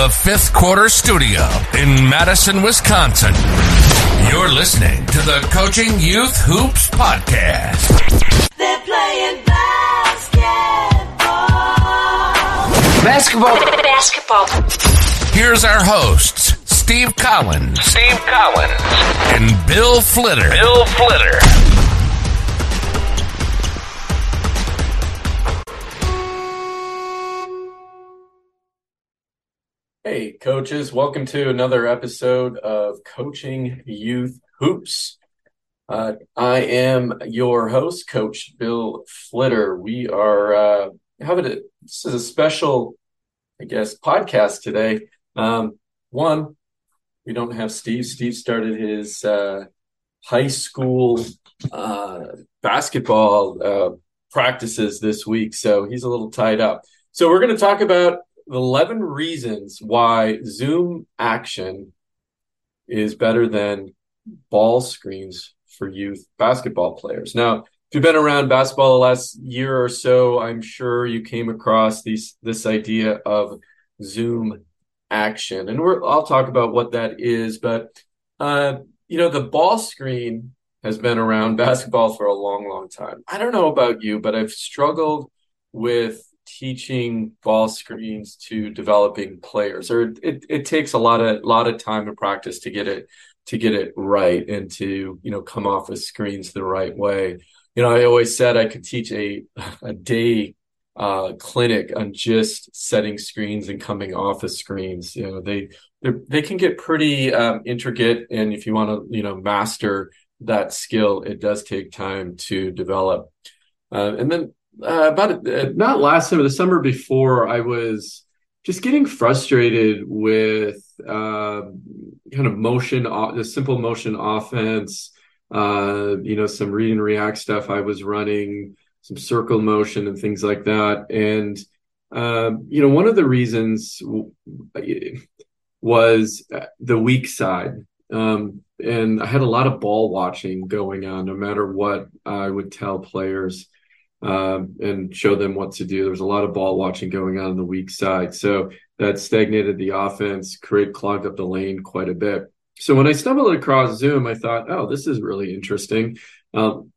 The fifth quarter studio in Madison, Wisconsin, you're listening to the Coaching Youth Hoops Podcast. They're playing basketball. Basketball. Basketball. Here's our hosts, Steve Collins. Steve Collins. And Bill Flitter. Bill Flitter. Hey, coaches, welcome to another episode of Coaching Youth Hoops. Uh, I am your host, Coach Bill Flitter. We are uh, having a, this is a special, I guess, podcast today. Um, one, we don't have Steve. Steve started his uh, high school uh, basketball uh, practices this week, so he's a little tied up. So we're going to talk about 11 reasons why Zoom action is better than ball screens for youth basketball players. Now, if you've been around basketball the last year or so, I'm sure you came across these this idea of Zoom action, and I'll talk about what that is. But uh, you know, the ball screen has been around basketball for a long, long time. I don't know about you, but I've struggled with teaching ball screens to developing players or it, it takes a lot of lot of time and practice to get it to get it right and to you know come off of screens the right way. You know i always said i could teach a a day uh, clinic on just setting screens and coming off of screens. You know they they can get pretty um, intricate and if you want to you know master that skill it does take time to develop. Uh, and then uh, about uh, not last summer, the summer before, I was just getting frustrated with uh, kind of motion, the simple motion offense. Uh, you know, some read and react stuff I was running, some circle motion and things like that. And uh, you know, one of the reasons was uh, the weak side. Um, and I had a lot of ball watching going on, no matter what I would tell players um, and show them what to do. There was a lot of ball watching going on on the weak side. So that stagnated the offense, create clogged up the lane quite a bit. So when I stumbled across Zoom, I thought, oh, this is really interesting. Um,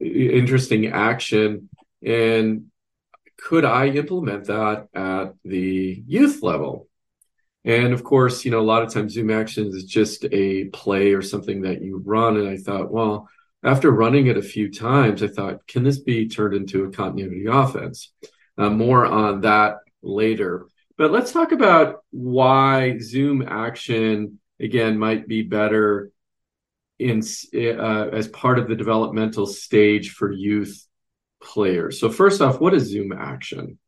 interesting action. And could I implement that at the youth level? And of course, you know, a lot of times Zoom actions is just a play or something that you run. And I thought, well, after running it a few times, I thought, can this be turned into a continuity offense? Uh, more on that later. But let's talk about why Zoom action again might be better in uh, as part of the developmental stage for youth players. So first off, what is Zoom action?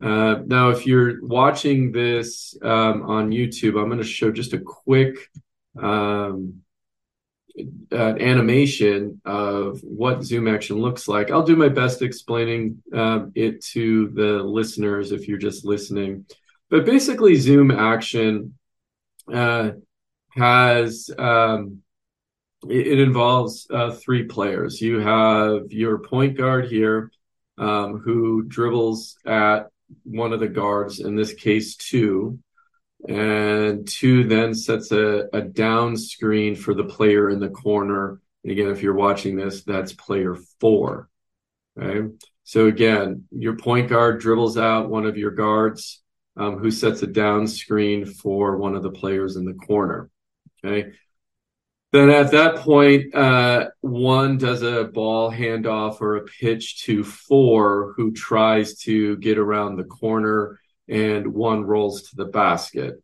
Uh, now, if you're watching this um, on YouTube, I'm going to show just a quick um, uh, animation of what Zoom action looks like. I'll do my best explaining uh, it to the listeners if you're just listening. But basically, Zoom action uh, has um, it, it, involves uh, three players. You have your point guard here um, who dribbles at one of the guards, in this case, two and two then sets a, a down screen for the player in the corner. And again, if you're watching this, that's player four. Okay. So again, your point guard dribbles out one of your guards um, who sets a down screen for one of the players in the corner. Okay. Then at that point, uh, one does a ball handoff or a pitch to four who tries to get around the corner and one rolls to the basket.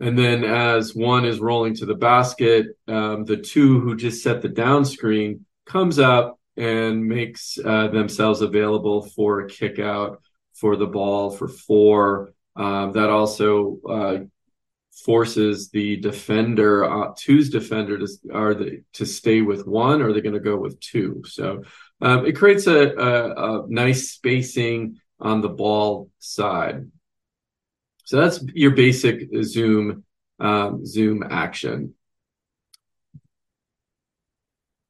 And then as one is rolling to the basket, um, the two who just set the down screen comes up and makes uh, themselves available for a kick out for the ball for four. Um, that also uh, forces the defender, uh, two's defender, to are they to stay with one, or are they going to go with two? So um, it creates a, a, a nice spacing on the ball side. So that's your basic zoom um, zoom action.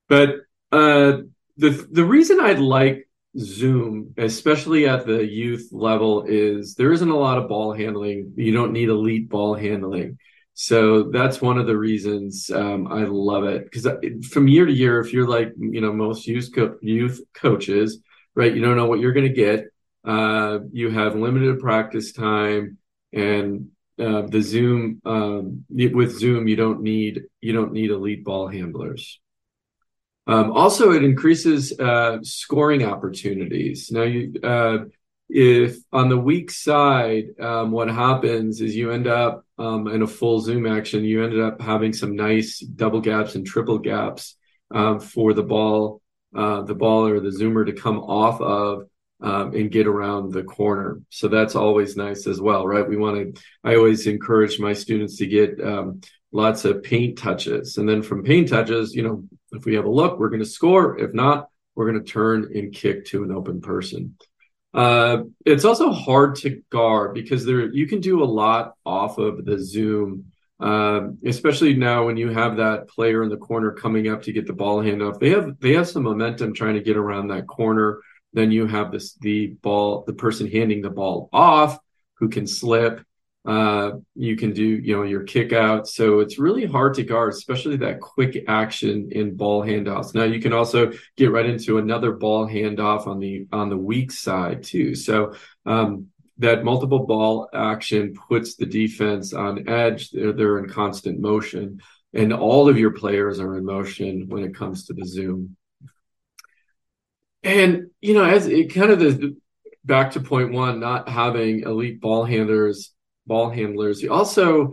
But uh, the the reason I like Zoom, especially at the youth level, is there isn't a lot of ball handling. You don't need elite ball handling. So that's one of the reasons um, I love it because from year to year, if you're like you know most youth co- youth coaches, right, you don't know what you're going to get. Uh, you have limited practice time, and uh, the Zoom um, with Zoom, you don't need you don't need elite ball handlers. Um, also, it increases uh, scoring opportunities. Now, you, uh, if on the weak side, um, what happens is you end up um, in a full zoom action, you ended up having some nice double gaps and triple gaps um, for the ball, uh, the ball or the zoomer to come off of um, and get around the corner. So that's always nice as well, right? We want to, I always encourage my students to get um, lots of paint touches. And then from paint touches, you know, if we have a look, we're going to score. If not, we're going to turn and kick to an open person. Uh, it's also hard to guard because there you can do a lot off of the zoom, uh, especially now when you have that player in the corner coming up to get the ball handoff. They have they have some momentum trying to get around that corner. Then you have this the ball the person handing the ball off who can slip uh, you can do, you know, your kick out. So it's really hard to guard, especially that quick action in ball handoffs. Now you can also get right into another ball handoff on the on the weak side too. So um, that multiple ball action puts the defense on edge. They're, they're in constant motion, and all of your players are in motion when it comes to the zoom. And you know, as it kind of the back to point one, not having elite ball handlers ball handlers. You also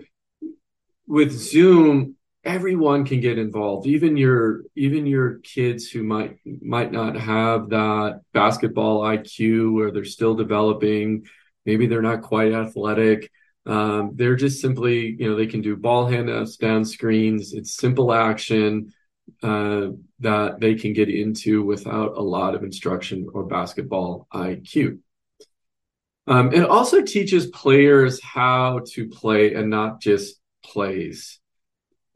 with Zoom, everyone can get involved. Even your even your kids who might might not have that basketball IQ where they're still developing. Maybe they're not quite athletic. Um, they're just simply, you know, they can do ball handoffs down screens. It's simple action uh, that they can get into without a lot of instruction or basketball IQ. Um, it also teaches players how to play and not just plays.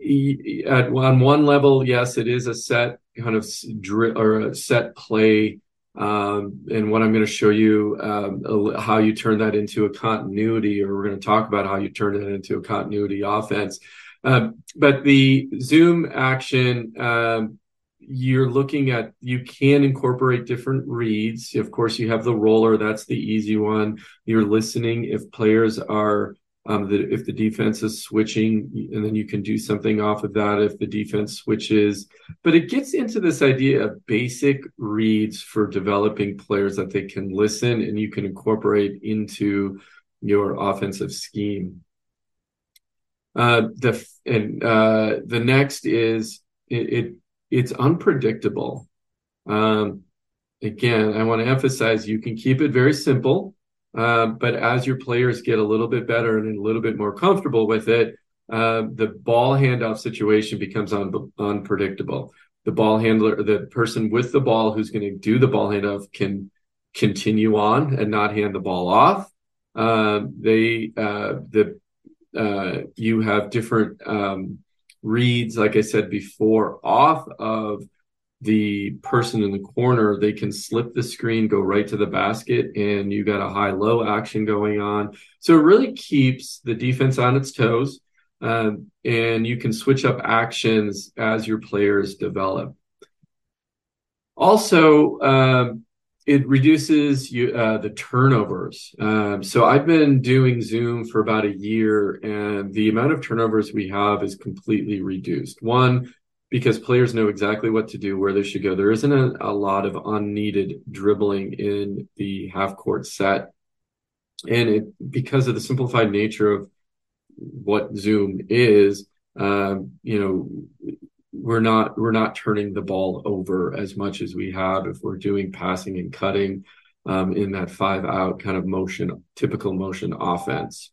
At on one level, yes, it is a set kind of drill or a set play. Um, and what I'm going to show you um, how you turn that into a continuity, or we're going to talk about how you turn it into a continuity offense. Uh, but the zoom action um, you're looking at you can incorporate different reads. Of course you have the roller that's the easy one. You're listening. If players are um, the, if the defense is switching and then you can do something off of that if the defense switches. But it gets into this idea of basic reads for developing players that they can listen and you can incorporate into your offensive scheme uh, the and uh, the next is it, it it's unpredictable. Um, again, I want to emphasize you can keep it very simple, uh, but as your players get a little bit better and a little bit more comfortable with it, uh, the ball handoff situation becomes un- unpredictable. The ball handler, the person with the ball who's going to do the ball handoff can continue on and not hand the ball off. Uh, they, uh, the, uh, you have different, um, reads, like I said before, off of the person in the corner, they can slip the screen, go right to the basket, and you got a high low action going on. So it really keeps the defense on its toes. Um, and you can switch up actions as your players develop. Also, um, it reduces you uh, the turnovers. Um, so I've been doing Zoom for about a year, and the amount of turnovers we have is completely reduced. One, because players know exactly what to do, where they should go. There isn't a, a lot of unneeded dribbling in the half court set, and it because of the simplified nature of what Zoom is. Um, you know, we're not we're not turning the ball over as much as we have if we're doing passing and cutting um, in that five out kind of motion, typical motion offense.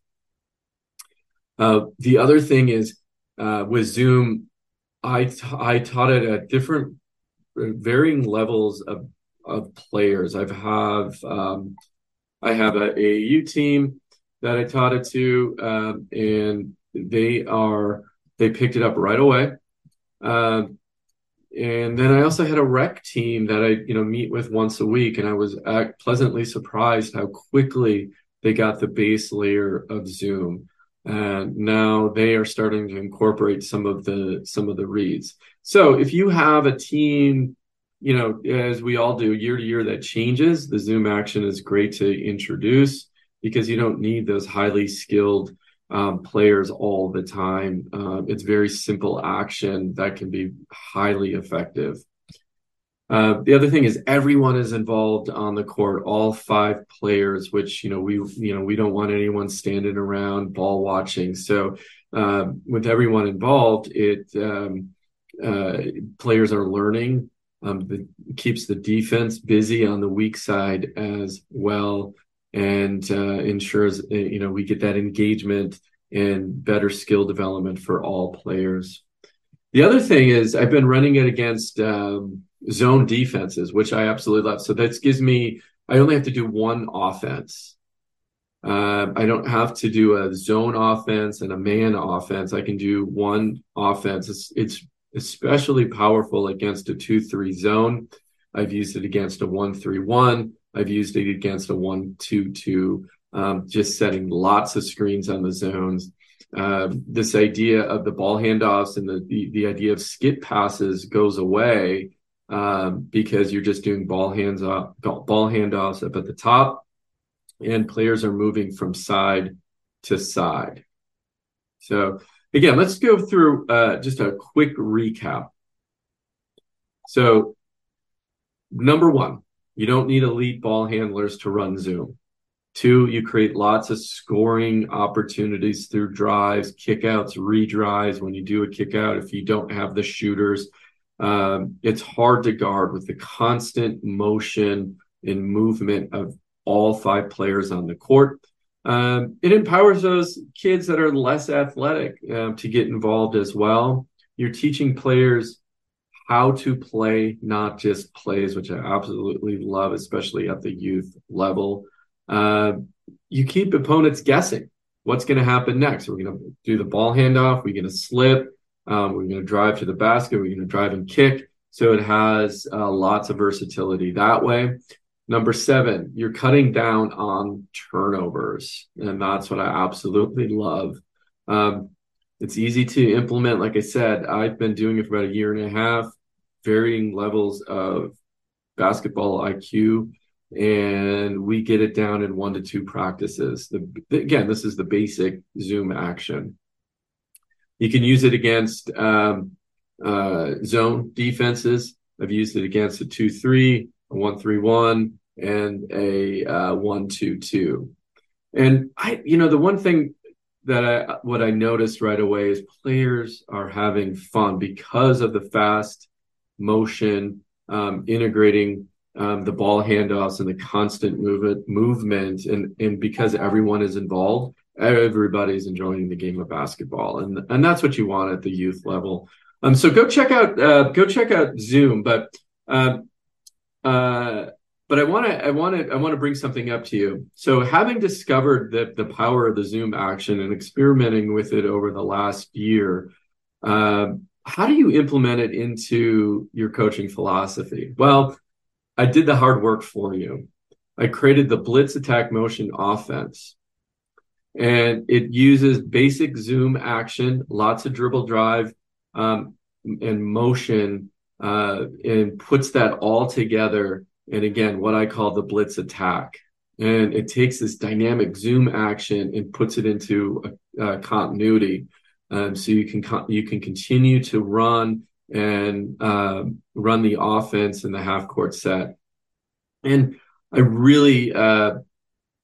Uh, the other thing is uh, with Zoom, I t- I taught it at different uh, varying levels of of players. I've have um, I have a AAU team that I taught it to, um, and they are they picked it up right away. Uh, and then I also had a rec team that I, you know, meet with once a week, and I was pleasantly surprised how quickly they got the base layer of Zoom. And now they are starting to incorporate some of the some of the reads. So if you have a team, you know, as we all do, year to year that changes, the Zoom action is great to introduce because you don't need those highly skilled um, players all the time. Um, it's very simple action that can be highly effective. Uh, the other thing is everyone is involved on the court, all five players, which you know we you know we don't want anyone standing around ball watching. So uh, with everyone involved, it um, uh, players are learning. Um, the, keeps the defense busy on the weak side as well and uh, ensures uh, you know we get that engagement and better skill development for all players. The other thing is I've been running it against um, zone defenses, which I absolutely love. So that gives me I only have to do one offense. Uh, I don't have to do a zone offense and a man offense. I can do one offense. It's, it's especially powerful against a two-three zone. I've used it against a one-three-one. I've used it against a one-two-two, um, just setting lots of screens on the zones. Uh, this idea of the ball handoffs and the, the, the idea of skip passes goes away um, because you're just doing ball hands off, ball handoffs up at the top, and players are moving from side to side. So again, let's go through uh, just a quick recap. So number one, you don't need elite ball handlers to run Zoom. Two, you create lots of scoring opportunities through drives, kickouts, redrives. When you do a kickout, if you don't have the shooters, um, it's hard to guard with the constant motion and movement of all five players on the court. Um, it empowers those kids that are less athletic um, to get involved as well. You're teaching players how to play, not just plays, which I absolutely love, especially at the youth level. Uh, you keep opponents guessing what's going to happen next. We're going to do the ball handoff. We're going to slip. Um, we're going to drive to the basket. We're going to drive and kick. So it has uh, lots of versatility that way. Number seven, you're cutting down on turnovers. And that's what I absolutely love. Um, it's easy to implement. Like I said, I've been doing it for about a year and a half varying levels of basketball IQ, and we get it down in one to two practices. The, again, this is the basic Zoom action. You can use it against um, uh, zone defenses. I've used it against a 2 3, a 1 3 1, and a uh, 1 2 2. And I, you know, the one thing that I, what I noticed right away is players are having fun because of the fast motion, um, integrating um, the ball handoffs and the constant movement, movement, and and because everyone is involved, everybody's enjoying the game of basketball, and and that's what you want at the youth level. Um, so go check out uh, go check out Zoom, but uh, uh, but I want to I want to I want to bring something up to you. So having discovered that the power of the Zoom action and experimenting with it over the last year, uh, how do you implement it into your coaching philosophy? Well, I did the hard work for you. I created the blitz attack motion offense. And it uses basic zoom action, lots of dribble drive um, and motion, uh, and puts that all together and again, what I call the blitz attack. And it takes this dynamic zoom action and puts it into a, a continuity. Um, so you can you can continue to run and uh, run the offense in the half court set. And I really uh,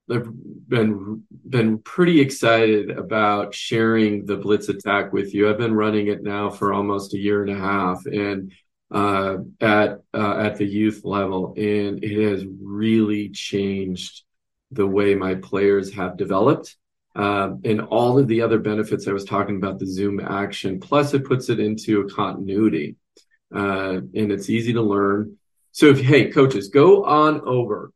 I've been been pretty excited about sharing the blitz attack with you. I've been running it now for almost a year and a half, and uh, at uh, at the youth level, and it has really changed the way my players have developed. Um, and all of the other benefits I was talking about, the Zoom action, plus it puts it into a continuity, uh, and it's easy to learn. So, if hey coaches, go on over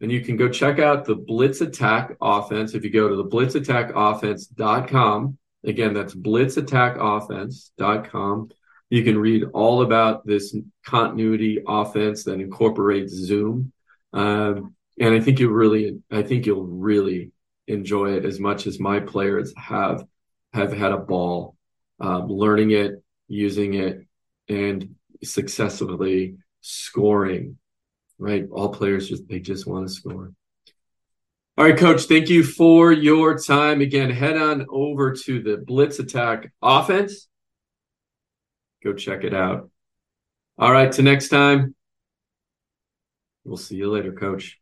and you can go check out the Blitz Attack Offense. If you go to the blitzattackoffense.com, again, that's blitzattackoffense.com. You can read all about this continuity offense that incorporates Zoom. Um, and I think you really, I think you'll really enjoy it as much as my players have have had a ball um, learning it, using it, and successfully scoring right? All players just they just want to score. All right, coach, thank you for your time. Again, head on over to the Blitz Attack offense. Go check it out. All right, to next time. We'll see you later, coach.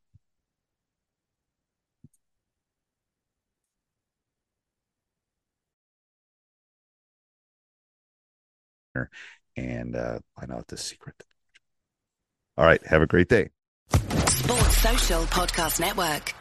And uh, find out the secret. All right. Have a great day. Sports Social Podcast Network.